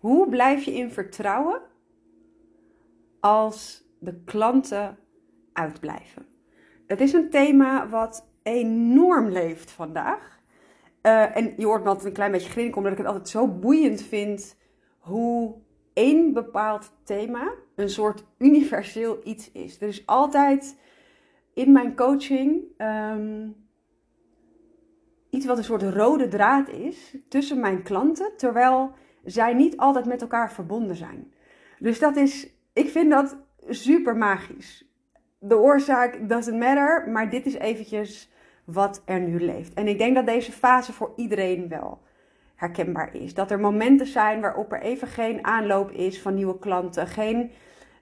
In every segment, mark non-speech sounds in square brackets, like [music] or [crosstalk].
Hoe blijf je in vertrouwen als de klanten uitblijven? Het is een thema wat enorm leeft vandaag. Uh, en je hoort me altijd een klein beetje grinniken, omdat ik het altijd zo boeiend vind hoe één bepaald thema een soort universeel iets is. Er is altijd in mijn coaching um, iets wat een soort rode draad is tussen mijn klanten, terwijl zij niet altijd met elkaar verbonden zijn. Dus dat is, ik vind dat super magisch. De oorzaak doesn't matter, maar dit is eventjes wat er nu leeft. En ik denk dat deze fase voor iedereen wel herkenbaar is. Dat er momenten zijn waarop er even geen aanloop is van nieuwe klanten, geen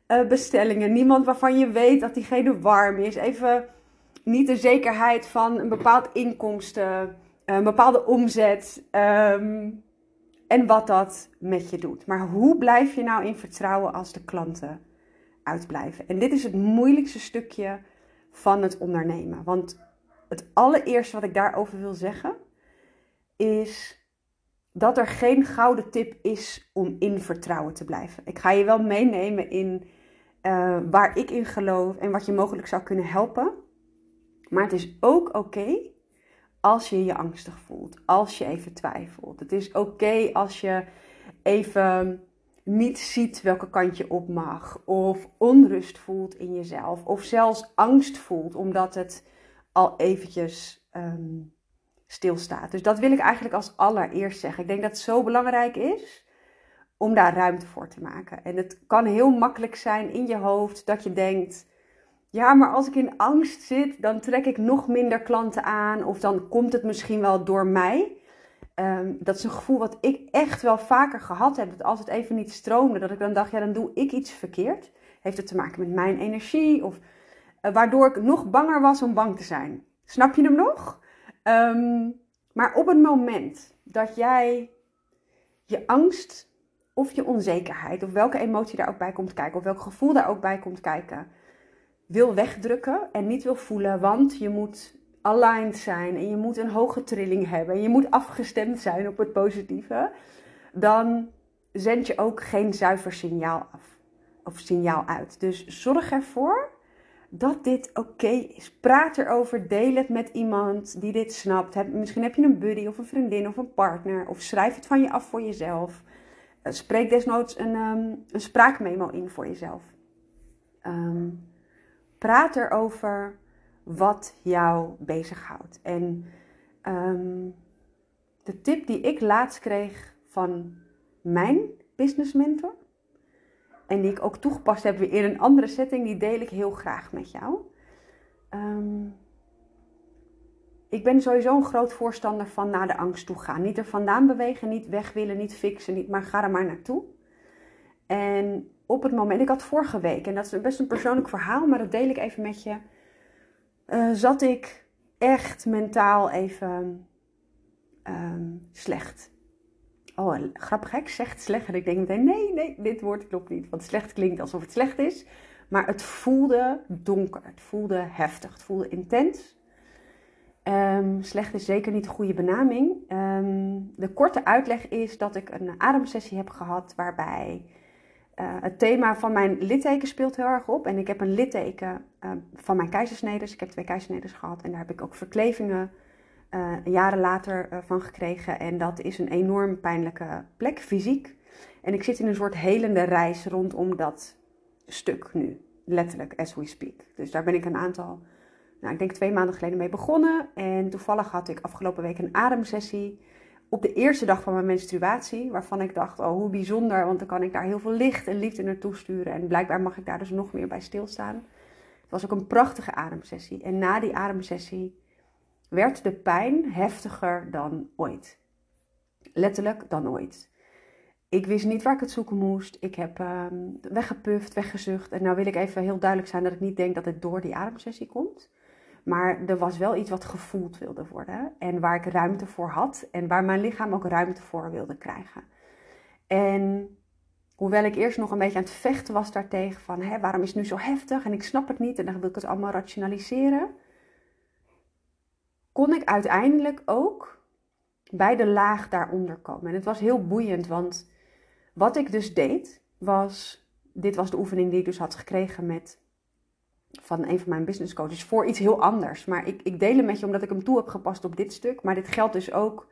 uh, bestellingen, niemand waarvan je weet dat diegene warm is, even niet de zekerheid van een bepaald inkomsten, een bepaalde omzet um, en wat dat met je doet. Maar hoe blijf je nou in vertrouwen als de klanten uitblijven? En dit is het moeilijkste stukje van het ondernemen. Want het allereerste wat ik daarover wil zeggen is dat er geen gouden tip is om in vertrouwen te blijven. Ik ga je wel meenemen in uh, waar ik in geloof en wat je mogelijk zou kunnen helpen. Maar het is ook oké als je je angstig voelt, als je even twijfelt. Het is oké als je even niet ziet welke kant je op mag, of onrust voelt in jezelf, of zelfs angst voelt omdat het al eventjes um, stilstaat. Dus dat wil ik eigenlijk als allereerst zeggen. Ik denk dat het zo belangrijk is om daar ruimte voor te maken. En het kan heel makkelijk zijn in je hoofd dat je denkt: ja, maar als ik in angst zit, dan trek ik nog minder klanten aan. Of dan komt het misschien wel door mij. Um, dat is een gevoel wat ik echt wel vaker gehad heb. Dat als het even niet stroomde, dat ik dan dacht, ja, dan doe ik iets verkeerd. Heeft het te maken met mijn energie? Of uh, waardoor ik nog banger was om bang te zijn. Snap je hem nog? Um, maar op het moment dat jij je angst of je onzekerheid, of welke emotie daar ook bij komt kijken, of welk gevoel daar ook bij komt kijken, wil wegdrukken en niet wil voelen, want je moet aligned zijn en je moet een hoge trilling hebben en je moet afgestemd zijn op het positieve, dan zend je ook geen zuiver signaal af of signaal uit. Dus zorg ervoor dat dit oké is. Praat erover, deel het met iemand die dit snapt. misschien heb je een buddy of een vriendin of een partner of schrijf het van je af voor jezelf. Uh, spreek desnoods een, um, een spraakmemo in voor jezelf. Um, praat erover wat jou bezighoudt. En um, de tip die ik laatst kreeg van mijn business mentor, en die ik ook toegepast heb in een andere setting, die deel ik heel graag met jou. Um, ik ben sowieso een groot voorstander van naar de angst toe gaan. Niet er vandaan bewegen, niet weg willen, niet fixen, niet, maar ga er maar naartoe. En op het moment, ik had vorige week, en dat is best een persoonlijk verhaal, maar dat deel ik even met je, uh, zat ik echt mentaal even um, slecht. Oh, grappig, ik zeg slecht. En ik denk meteen, nee, nee, dit woord klopt niet. Want slecht klinkt alsof het slecht is. Maar het voelde donker, het voelde heftig, het voelde intens. Um, slecht is zeker niet een goede benaming. Um, de korte uitleg is dat ik een ademsessie heb gehad waarbij uh, het thema van mijn litteken speelt heel erg op. En ik heb een litteken uh, van mijn keizersneders. Ik heb twee keizersneders gehad en daar heb ik ook verklevingen uh, jaren later van gekregen. En dat is een enorm pijnlijke plek, fysiek. En ik zit in een soort helende reis rondom dat stuk nu. Letterlijk, as we speak. Dus daar ben ik een aantal, nou, ik denk twee maanden geleden mee begonnen. En toevallig had ik afgelopen week een ademsessie op de eerste dag van mijn menstruatie, waarvan ik dacht, oh hoe bijzonder, want dan kan ik daar heel veel licht en liefde naartoe sturen. En blijkbaar mag ik daar dus nog meer bij stilstaan. Het was ook een prachtige ademsessie. En na die ademsessie werd de pijn heftiger dan ooit. Letterlijk dan ooit. Ik wist niet waar ik het zoeken moest. Ik heb um, weggepuft, weggezucht. En nou wil ik even heel duidelijk zijn dat ik niet denk dat het door die ademsessie komt. Maar er was wel iets wat gevoeld wilde worden. En waar ik ruimte voor had. En waar mijn lichaam ook ruimte voor wilde krijgen. En hoewel ik eerst nog een beetje aan het vechten was daartegen. Van waarom is het nu zo heftig? En ik snap het niet. En dan wil ik het allemaal rationaliseren. Kon ik uiteindelijk ook bij de laag daaronder komen. En het was heel boeiend. Want wat ik dus deed, was. Dit was de oefening die ik dus had gekregen met. Van een van mijn business coaches. Voor iets heel anders. Maar ik, ik deel hem met je omdat ik hem toe heb gepast op dit stuk. Maar dit geldt dus ook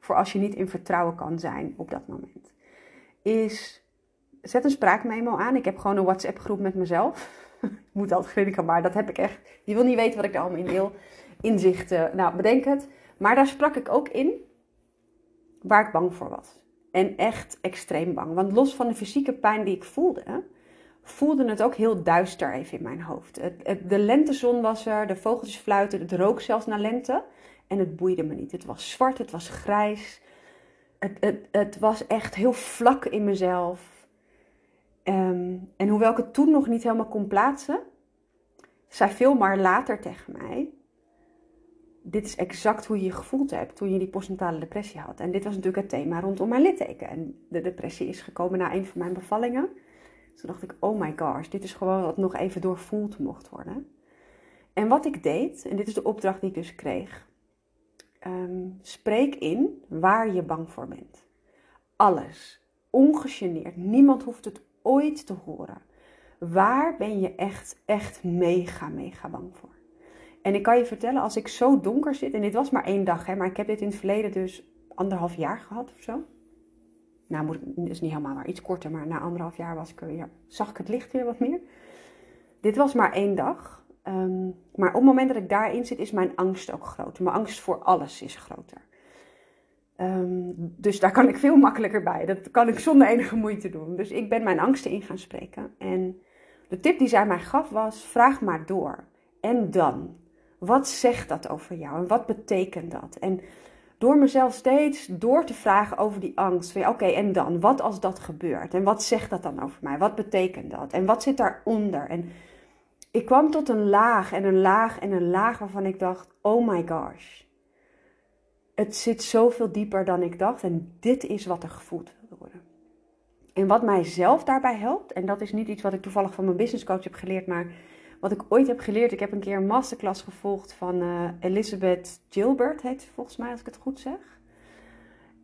voor als je niet in vertrouwen kan zijn op dat moment. Is. Zet een spraakmemo aan. Ik heb gewoon een WhatsApp groep met mezelf. ik [laughs] moet altijd grinniken, maar dat heb ik echt. Je wil niet weten wat ik daar allemaal in deel. Inzichten. Nou, bedenk het. Maar daar sprak ik ook in waar ik bang voor was. En echt extreem bang. Want los van de fysieke pijn die ik voelde, voelde het ook heel duister even in mijn hoofd. Het, de lentezon was er, de vogeltjes fluiten, het rook zelfs naar lente. En het boeide me niet. Het was zwart, het was grijs. Het, het, het was echt heel vlak in mezelf. Ehm, en hoewel ik het toen nog niet helemaal kon plaatsen, zei veel maar later tegen mij: dit is exact hoe je je gevoeld hebt toen je die postnatale depressie had. En dit was natuurlijk het thema rondom mijn litteken. En de depressie is gekomen na een van mijn bevallingen. Toen dacht ik, oh my gosh, dit is gewoon wat nog even doorvoeld mocht worden. En wat ik deed, en dit is de opdracht die ik dus kreeg. Um, spreek in waar je bang voor bent. Alles. Ongegeneerd. Niemand hoeft het ooit te horen. Waar ben je echt, echt mega, mega bang voor? En ik kan je vertellen, als ik zo donker zit, en dit was maar één dag, hè, maar ik heb dit in het verleden dus anderhalf jaar gehad of zo. Nou, moet, is niet helemaal waar, iets korter, maar na anderhalf jaar was ik zag ik het licht weer wat meer. Dit was maar één dag. Ehm, maar op het moment dat ik daarin zit, is mijn angst ook groter. Mijn angst voor alles is groter. Ehm, dus daar kan ik veel makkelijker bij. Dat kan ik zonder enige moeite doen. Dus ik ben mijn angsten in gaan spreken. En de tip die zij mij gaf was: vraag maar door. En dan? Wat zegt dat over jou en wat betekent dat? En door mezelf steeds door te vragen over die angst. Oké, en dan? Wat als dat gebeurt? En wat zegt dat dan over mij? Wat betekent dat? En wat zit daaronder? En ik kwam tot een laag en een laag en een laag waarvan ik dacht: oh my gosh. Het zit zoveel dieper dan ik dacht en dit is wat er gevoeld wil worden. En wat mij zelf daarbij helpt, en dat is niet iets wat ik toevallig van mijn business coach heb geleerd, maar wat ik ooit heb geleerd. Ik heb een keer een masterclass gevolgd van uh, Elizabeth Gilbert, heet ze volgens mij als ik het goed zeg.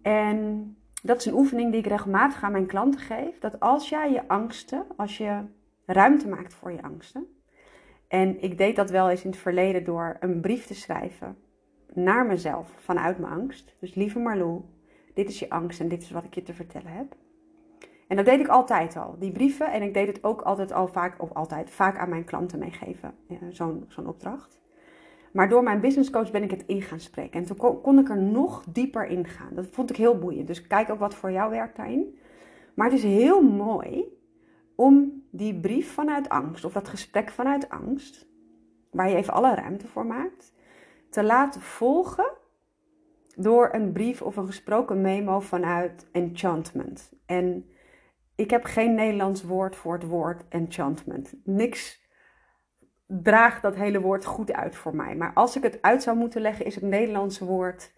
En dat is een oefening die ik regelmatig aan mijn klanten geef. Dat als jij je angsten, als je ruimte maakt voor je angsten. En ik deed dat wel eens in het verleden door een brief te schrijven naar mezelf vanuit mijn angst. Dus lieve Marlou, dit is je angst en dit is wat ik je te vertellen heb. En dat deed ik altijd al, die brieven. En ik deed het ook altijd al vaak, of altijd, vaak aan mijn klanten meegeven, zo'n zo'n opdracht. Maar door mijn business coach ben ik het in gaan spreken. En toen kon ik er nog dieper in gaan. Dat vond ik heel boeiend. Dus kijk ook wat voor jou werkt daarin. Maar het is heel mooi om die brief vanuit angst, of dat gesprek vanuit angst, waar je even alle ruimte voor maakt, te laten volgen door een brief of een gesproken memo vanuit enchantment. En ik heb geen Nederlands woord voor het woord enchantment. Niks draagt dat hele woord goed uit voor mij. Maar als ik het uit zou moeten leggen, is het Nederlandse woord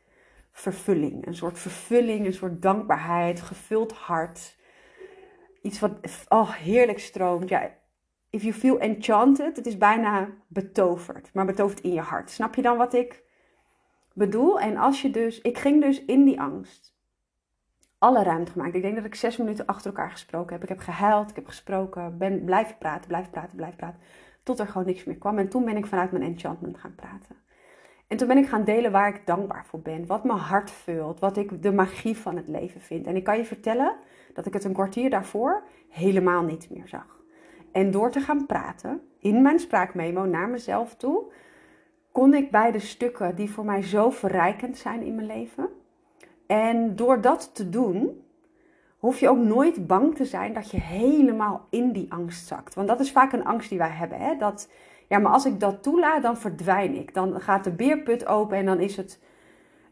vervulling. Een soort vervulling, een soort dankbaarheid, gevuld hart. Iets wat oh, heerlijk stroomt. Ja, if you feel enchanted, het is bijna betoverd. Maar betoverd in je hart. Snap je dan wat ik bedoel? En als je dus, ik ging dus in die angst alle ruimte gemaakt. Ik denk dat ik zes minuten achter elkaar gesproken heb. Ik heb gehuild, ik heb gesproken, ben blijven praten, blijven praten, blijven praten. Tot er gewoon niks meer kwam. En toen ben ik vanuit mijn enchantment gaan praten. En toen ben ik gaan delen waar ik dankbaar voor ben. Wat mijn hart vult. Wat ik de magie van het leven vind. En ik kan je vertellen dat ik het een kwartier daarvoor helemaal niet meer zag. En door te gaan praten in mijn spraakmemo naar mezelf toe, kon ik bij de stukken die voor mij zo verrijkend zijn in mijn leven, en door dat te doen, hoef je ook nooit bang te zijn dat je helemaal in die angst zakt. Want dat is vaak een angst die wij hebben. Hè? Dat, ja, maar als ik dat toelaat, dan verdwijn ik. Dan gaat de beerput open en dan is het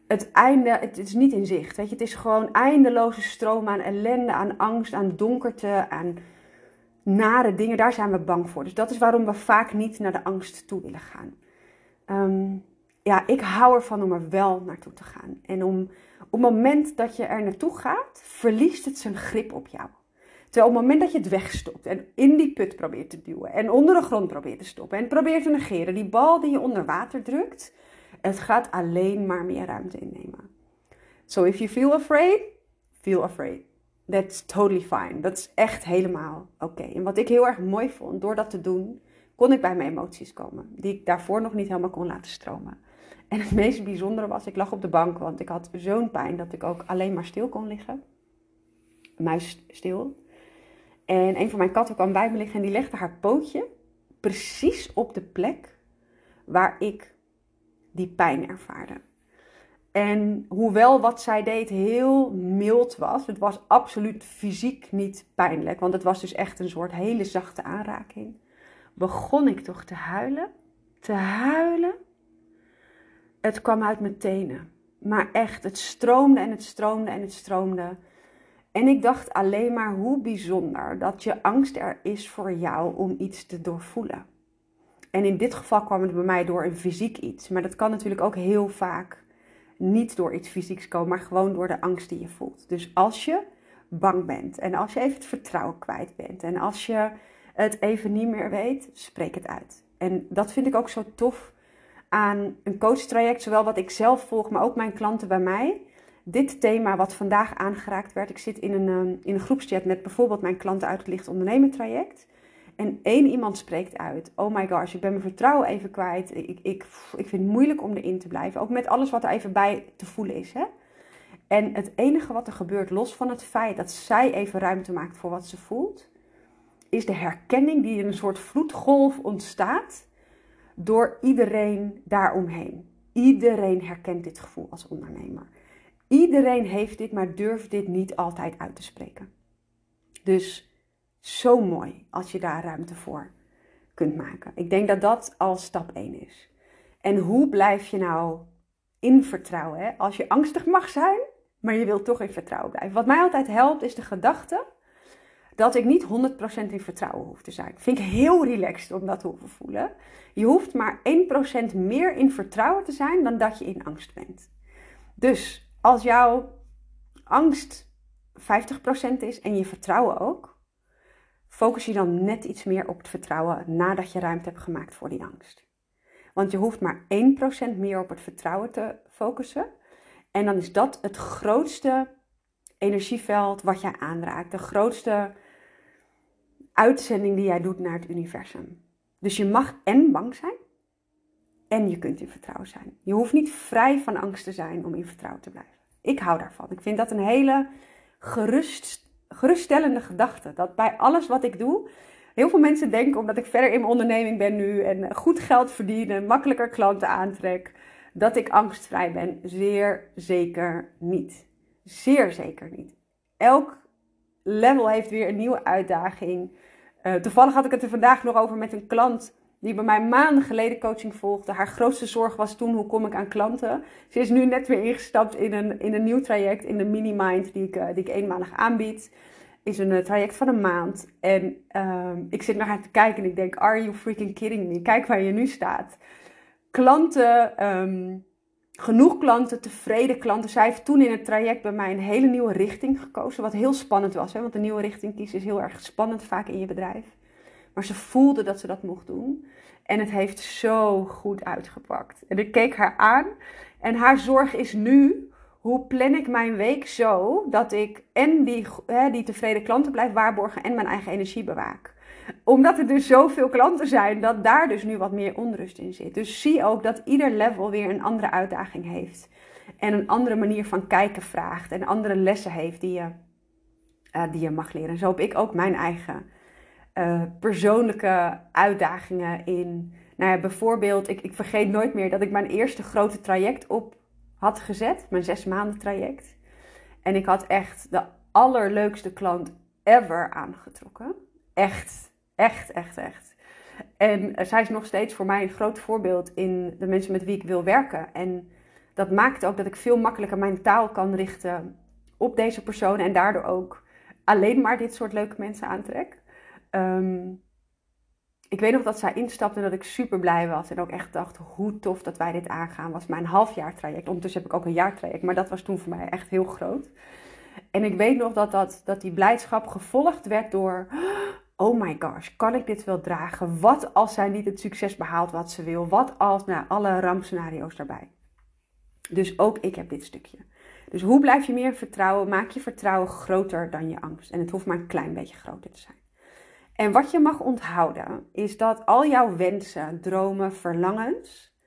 het einde. Het is niet in zicht. Weet je? Het is gewoon eindeloze stroom aan ellende, aan angst, aan donkerte, aan nare dingen. Daar zijn we bang voor. Dus dat is waarom we vaak niet naar de angst toe willen gaan. Um, ja, ik hou ervan om er wel naartoe te gaan. En om op het moment dat je er naartoe gaat, verliest het zijn grip op jou. Terwijl op het moment dat je het wegstopt en in die put probeert te duwen en onder de grond probeert te stoppen en probeert te negeren, die bal die je onder water drukt, het gaat alleen maar meer ruimte innemen. So if you feel afraid, feel afraid. that's totally fine. Dat is echt helemaal oké. En wat ik heel erg mooi vond, door dat te doen, kon ik bij mijn emoties komen. Die ik daarvoor nog niet helemaal kon laten stromen. En het meest bijzondere was, ik lag op de bank, want ik had zo'n pijn dat ik ook alleen maar stil kon liggen. Muis stil. En een van mijn katten kwam bij me liggen en die legde haar pootje precies op de plek waar ik die pijn ervaarde. En hoewel wat zij deed heel mild was, het was absoluut fysiek niet pijnlijk, want het was dus echt een soort hele zachte aanraking, begon ik toch te huilen. Te huilen. Het kwam uit mijn tenen. Maar echt, het stroomde en het stroomde en het stroomde. En ik dacht alleen maar hoe bijzonder dat je angst er is voor jou om iets te doorvoelen. En in dit geval kwam het bij mij door een fysiek iets. Maar dat kan natuurlijk ook heel vaak niet door iets fysieks komen, maar gewoon door de angst die je voelt. Dus als je bang bent en als je even het vertrouwen kwijt bent en als je het even niet meer weet, spreek het uit. En dat vind ik ook zo tof aan een coachtraject, zowel wat ik zelf volg, maar ook mijn klanten bij mij. Dit thema wat vandaag aangeraakt werd, ik zit in een, ehm, in een groepschat met bijvoorbeeld mijn klanten uit het Licht Ondernemen traject. En één iemand spreekt uit: Oh my gosh, ik ben mijn vertrouwen even kwijt. Ik, ik, ik vind het moeilijk om erin te blijven. Ook met alles wat er even bij te voelen is. Hè? En het enige wat er gebeurt, los van het feit dat zij even ruimte maakt voor wat ze voelt, is de herkenning die in een soort vloedgolf ontstaat door iedereen daaromheen. Iedereen herkent dit gevoel als ondernemer. Iedereen heeft dit, maar durft dit niet altijd uit te spreken. Dus zo mooi als je daar ruimte voor kunt maken. Ik denk dat dat al stap 1 is. En hoe blijf je nou in vertrouwen? Hè? Als je angstig mag zijn, maar je wilt toch in vertrouwen blijven. Wat mij altijd helpt is de gedachte dat ik niet 100% in vertrouwen hoef te zijn. Vind ik heel relaxed om dat te hoeven voelen. Je hoeft maar 1% meer in vertrouwen te zijn dan dat je in angst bent. Dus als jouw angst 50% is en je vertrouwen ook, focus je dan net iets meer op het vertrouwen nadat je ruimte hebt gemaakt voor die angst. Want je hoeft maar 1% meer op het vertrouwen te focussen. En dan is dat het grootste energieveld wat jij aanraakt. De grootste uitzending die jij doet naar het universum. Dus je mag en bang zijn en je kunt in vertrouwen zijn. Je hoeft niet vrij van angst te zijn om in vertrouwen te blijven. Ik hou daarvan. Ik vind dat een hele gerust geruststellende gedachte. Dat bij alles wat ik doe, heel veel mensen denken omdat ik verder in mijn onderneming ben nu en goed geld verdien en makkelijker klanten aantrek, dat ik angstvrij ben. Zeer zeker niet. Zeer zeker niet. Elk level heeft weer een nieuwe uitdaging. Uh, toevallig had ik het er vandaag nog over met een klant die bij mij maanden geleden coaching volgde. Haar grootste zorg was toen, hoe kom ik aan klanten? Ze is nu net weer ingestapt in een, in een nieuw traject, in de mini-mind, die ik, uh, die ik eenmalig aanbied. Is een uh, traject van een maand. En uh, ik zit naar haar te kijken en ik denk, are you freaking kidding me? Kijk waar je nu staat. Klanten, um, genoeg klanten, tevreden klanten. Zij heeft toen in het traject bij mij een hele nieuwe richting gekozen. Wat heel spannend was, hè? want een nieuwe richting kiezen is heel erg spannend vaak in je bedrijf. Maar ze voelde dat ze dat mocht doen. En het heeft zo goed uitgepakt. En ik keek haar aan. En haar zorg is nu: hoe plan ik mijn week zo dat ik en die, hè, die tevreden klanten blijf waarborgen en mijn eigen energie bewaak? Omdat er dus zoveel klanten zijn, dat daar dus nu wat meer onrust in zit. Dus zie ook dat ieder level weer een andere uitdaging heeft. En een andere manier van kijken vraagt. En andere lessen heeft die je, uh, die je mag leren. Zo heb ik ook mijn eigen uh, persoonlijke uitdagingen in. Nou ja, bijvoorbeeld, ik, ik vergeet nooit meer dat ik mijn eerste grote traject op had gezet. Mijn zes maanden traject. En ik had echt de allerleukste klant ever aangetrokken. Echt, echt, echt, echt. En uh, zij is nog steeds voor mij een groot voorbeeld in de mensen met wie ik wil werken. En dat maakt ook dat ik veel makkelijker mijn taal kan richten op deze persoon. En daardoor ook alleen maar dit soort leuke mensen aantrek. Um, ik weet nog dat zij instapte en dat ik super blij was. En ook echt dacht, hoe tof dat wij dit aangaan. Was mijn halfjaar traject. Ondertussen heb ik ook een jaartraject. Maar dat was toen voor mij echt heel groot. En ik weet nog dat, dat, dat die blijdschap gevolgd werd door... my gosh, kan ik dit wel dragen? Wat als zij niet het succes behaalt wat ze wil? Wat als... Nou, alle rampscenario's daarbij. Dus ook ik heb dit stukje. Dus hoe blijf je meer vertrouwen? Maak je vertrouwen groter dan je angst. En het hoeft maar een klein beetje groter te zijn. En wat je mag onthouden is dat al jouw wensen, dromen, verlangens,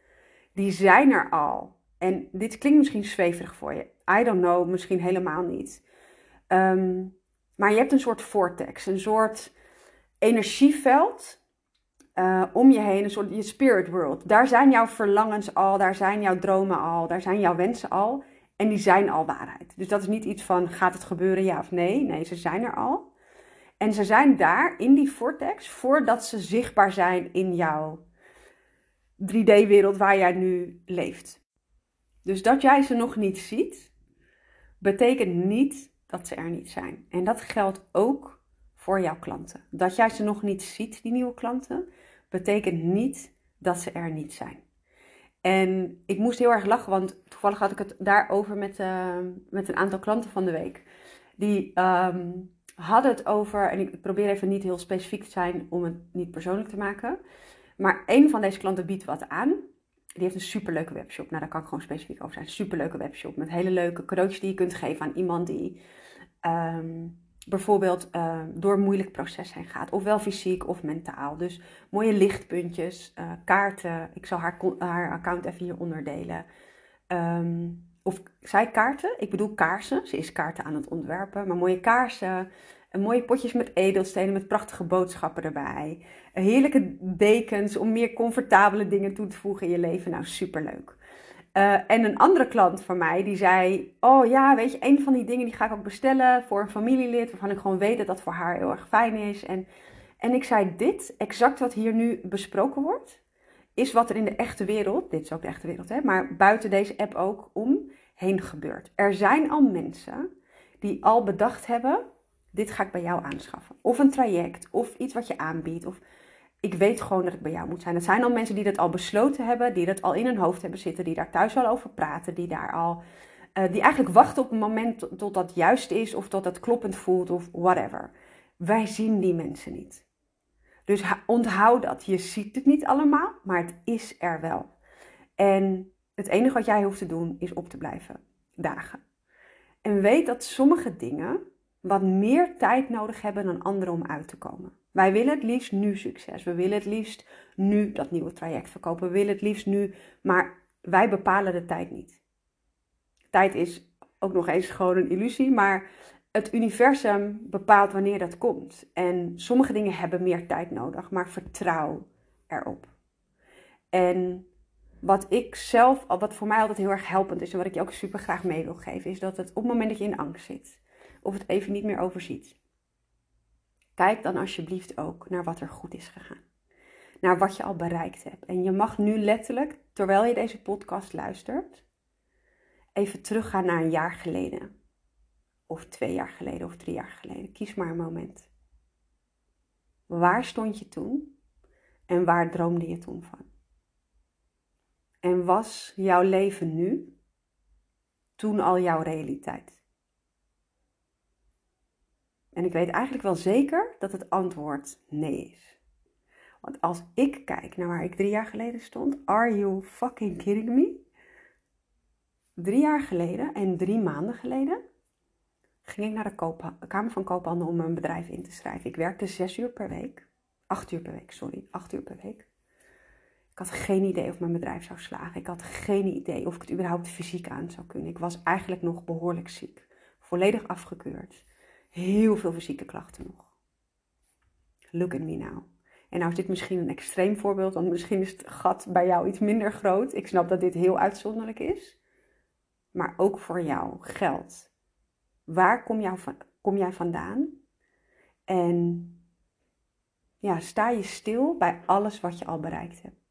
die zijn er al. En dit klinkt misschien zweverig voor je. I don't know, misschien helemaal niet. Ehm, maar je hebt een soort vortex, een soort energieveld uh, om je heen, een soort je spirit world. Daar zijn jouw verlangens al, daar zijn jouw dromen al, daar zijn jouw wensen al. En die zijn al waarheid. Dus dat is niet iets van gaat het gebeuren ja of nee. Nee, ze zijn er al. En ze zijn daar in die vortex voordat ze zichtbaar zijn in jouw 3D-wereld waar jij nu leeft. Dus dat jij ze nog niet ziet, betekent niet dat ze er niet zijn. En dat geldt ook voor jouw klanten. Dat jij ze nog niet ziet, die nieuwe klanten, betekent niet dat ze er niet zijn. En ik moest heel erg lachen, want toevallig had ik het daarover met, uh, met een aantal klanten van de week. Die um, hadden het over, en ik probeer even niet heel specifiek te zijn om het niet persoonlijk te maken. Maar een van deze klanten biedt wat aan. Die heeft een superleuke webshop. Nou, daar kan ik gewoon specifiek over zijn. Superleuke webshop met hele leuke cadeautjes die je kunt geven aan iemand die um, bijvoorbeeld uh, door een moeilijk proces heen gaat. Ofwel fysiek of mentaal. Dus mooie lichtpuntjes, uh, kaarten. Ik zal haar, haar account even hieronder delen. Um, of zij kaarten, ik bedoel kaarsen. Ze is kaarten aan het ontwerpen. Maar mooie kaarsen, en mooie potjes met edelstenen met prachtige boodschappen erbij. Heerlijke dekens om meer comfortabele dingen toe te voegen in je leven. Nou, superleuk. Uh, en een andere klant van mij die zei: Oh ja, weet je, een van die dingen die ga ik ook bestellen voor een familielid. Waarvan ik gewoon weet dat dat voor haar heel erg fijn is. En, en ik zei: Dit, exact wat hier nu besproken wordt, is wat er in de echte wereld, dit is ook de echte wereld, hè, maar buiten deze app ook omheen gebeurt. Er zijn al mensen die al bedacht hebben: Dit ga ik bij jou aanschaffen. Of een traject, of iets wat je aanbiedt. Of ik weet gewoon dat ik bij jou moet zijn. Het zijn al mensen die dat al besloten hebben, die dat al in hun hoofd hebben zitten, die daar thuis al over praten, die daar al, uh, die eigenlijk wachten op een moment tot dat juist is of tot dat kloppend voelt of whatever. Wij zien die mensen niet. Dus onthoud dat. Je ziet het niet allemaal, maar het is er wel. En het enige wat jij hoeft te doen is op te blijven dagen. En weet dat sommige dingen wat meer tijd nodig hebben dan anderen om uit te komen. Wij willen het liefst nu succes. We willen het liefst nu dat nieuwe traject verkopen. We willen het liefst nu, maar wij bepalen de tijd niet. Tijd is ook nog eens gewoon een illusie, maar het universum bepaalt wanneer dat komt. En sommige dingen hebben meer tijd nodig, maar vertrouw erop. En wat ik zelf, wat voor mij altijd heel erg helpend is en wat ik je ook super graag mee wil geven, is dat het op het moment dat je in angst zit, of het even niet meer overziet, Kijk dan alsjeblieft ook naar wat er goed is gegaan. Naar wat je al bereikt hebt. En je mag nu letterlijk, terwijl je deze podcast luistert, even teruggaan naar een jaar geleden. Of twee jaar geleden of drie jaar geleden. Kies maar een moment. Waar stond je toen? En waar droomde je toen van? En was jouw leven nu toen al jouw realiteit? En ik weet eigenlijk wel zeker dat het antwoord nee is. Want als ik kijk naar waar ik drie jaar geleden stond, are you fucking kidding me? Drie jaar geleden en drie maanden geleden ging ik naar de Kamer van Koophandel om mijn bedrijf in te schrijven. Ik werkte zes uur per week. Acht uur per week, sorry. Acht uur per week. Ik had geen idee of mijn bedrijf zou slagen. Ik had geen idee of ik het überhaupt fysiek aan zou kunnen. Ik was eigenlijk nog behoorlijk ziek. Volledig afgekeurd heel veel fysieke klachten nog. Look at me now. En nou is dit misschien een extreem voorbeeld, want misschien is het gat bij jou iets minder groot. Ik snap dat dit heel uitzonderlijk is. Maar ook voor jou geldt. Waar kom, kom jij vandaan? En ja, sta je stil bij alles wat je al bereikt hebt.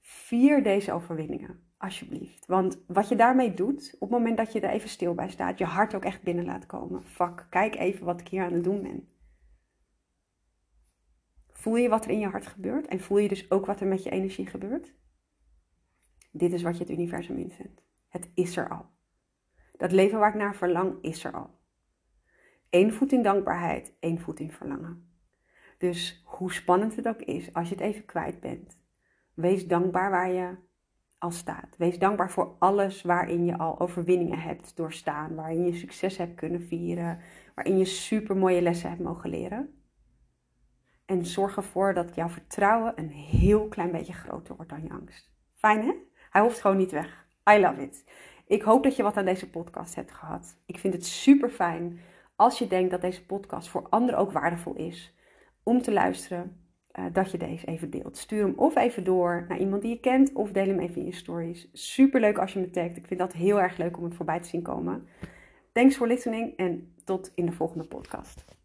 Vier deze overwinningen. Alsjeblieft. Want wat je daarmee doet, op het moment dat je er even stil bij staat, je hart ook echt binnen laat komen. Fuck, kijk even wat ik hier aan het doen ben. Voel je wat er in je hart gebeurt en voel je dus ook wat er met je energie gebeurt? Dit is wat je het universum inzendt. Het is er al. Dat leven waar ik naar verlang is er al. Eén voet in dankbaarheid, één voet in verlangen. Dus hoe spannend het ook is, als je het even kwijt bent, wees dankbaar waar je al staat. Wees dankbaar voor alles waarin je al overwinningen hebt doorstaan, waarin je succes hebt kunnen vieren, waarin je super mooie lessen hebt mogen leren. En zorg ervoor dat jouw vertrouwen een heel klein beetje groter wordt dan je angst. Fijn hè? Hij hoeft gewoon niet weg. I love it. Ik hoop dat je wat aan deze podcast hebt gehad. Ik vind het super fijn als je denkt dat deze podcast voor anderen ook waardevol is om te luisteren, uh, dat je deze even deelt. Stuur hem of even door naar iemand die je kent of deel hem even in je stories. Super leuk als je me tagt. Ik vind dat heel erg leuk om het voorbij te zien komen. Thanks for listening en tot in de volgende podcast.